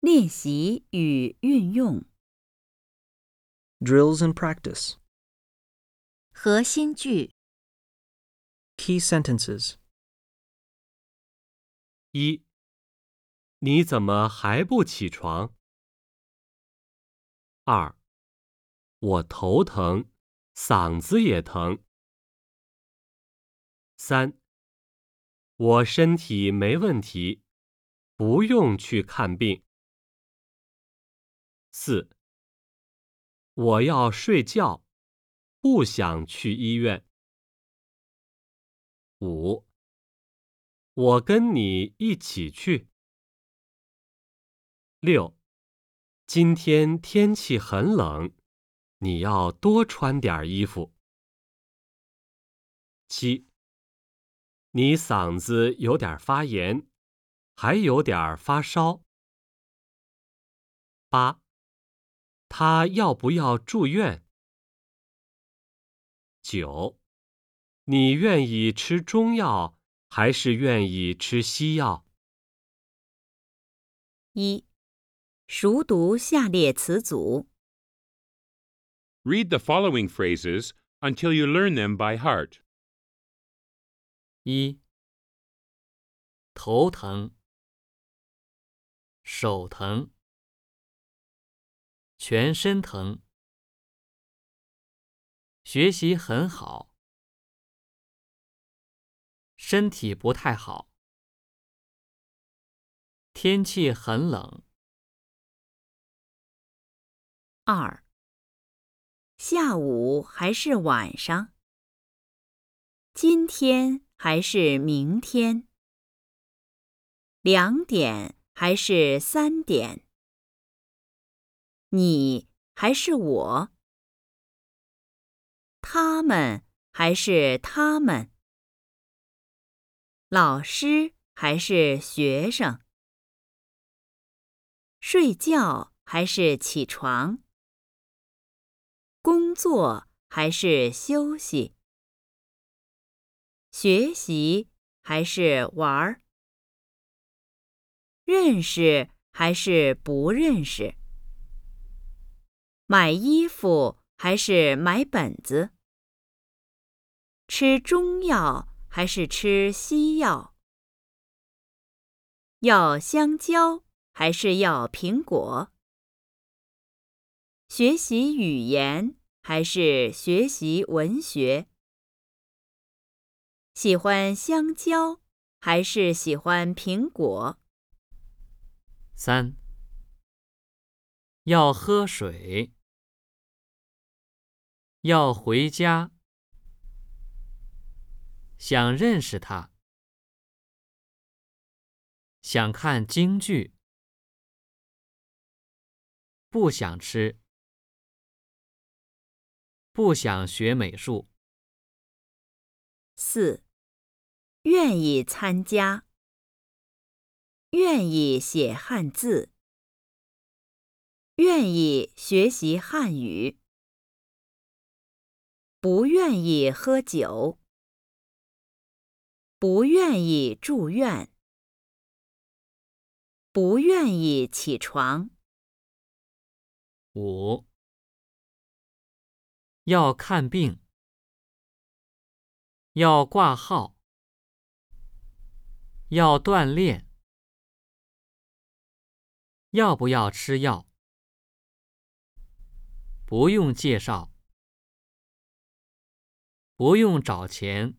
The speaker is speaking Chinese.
练习与运用 Drills and practice. 核心句 Key sentences. 一，你怎么还不起床？二，我头疼，嗓子也疼。三，我身体没问题，不用去看病。四，我要睡觉，不想去医院。五，我跟你一起去。六，今天天气很冷，你要多穿点衣服。七，你嗓子有点发炎，还有点发烧。八，他要不要住院？九，你愿意吃中药还是愿意吃西药？一，熟读下列词组。Read the following phrases until you learn them by heart. 一，头疼，手疼，全身疼，学习很好，身体不太好，天气很冷。二，下午还是晚上？今天还是明天？两点还是三点？你还是我？他们还是他们？老师还是学生？睡觉还是起床？工作还是休息？学习还是玩儿？认识还是不认识？买衣服还是买本子？吃中药还是吃西药？要香蕉还是要苹果？学习语言还是学习文学？喜欢香蕉还是喜欢苹果？三，要喝水，要回家，想认识他，想看京剧，不想吃，不想学美术。四，愿意参加，愿意写汉字，愿意学习汉语，不愿意喝酒，不愿意住院，不愿意起床。五，要看病，要挂号，要锻炼，要不要吃药？不用介绍，不用找钱，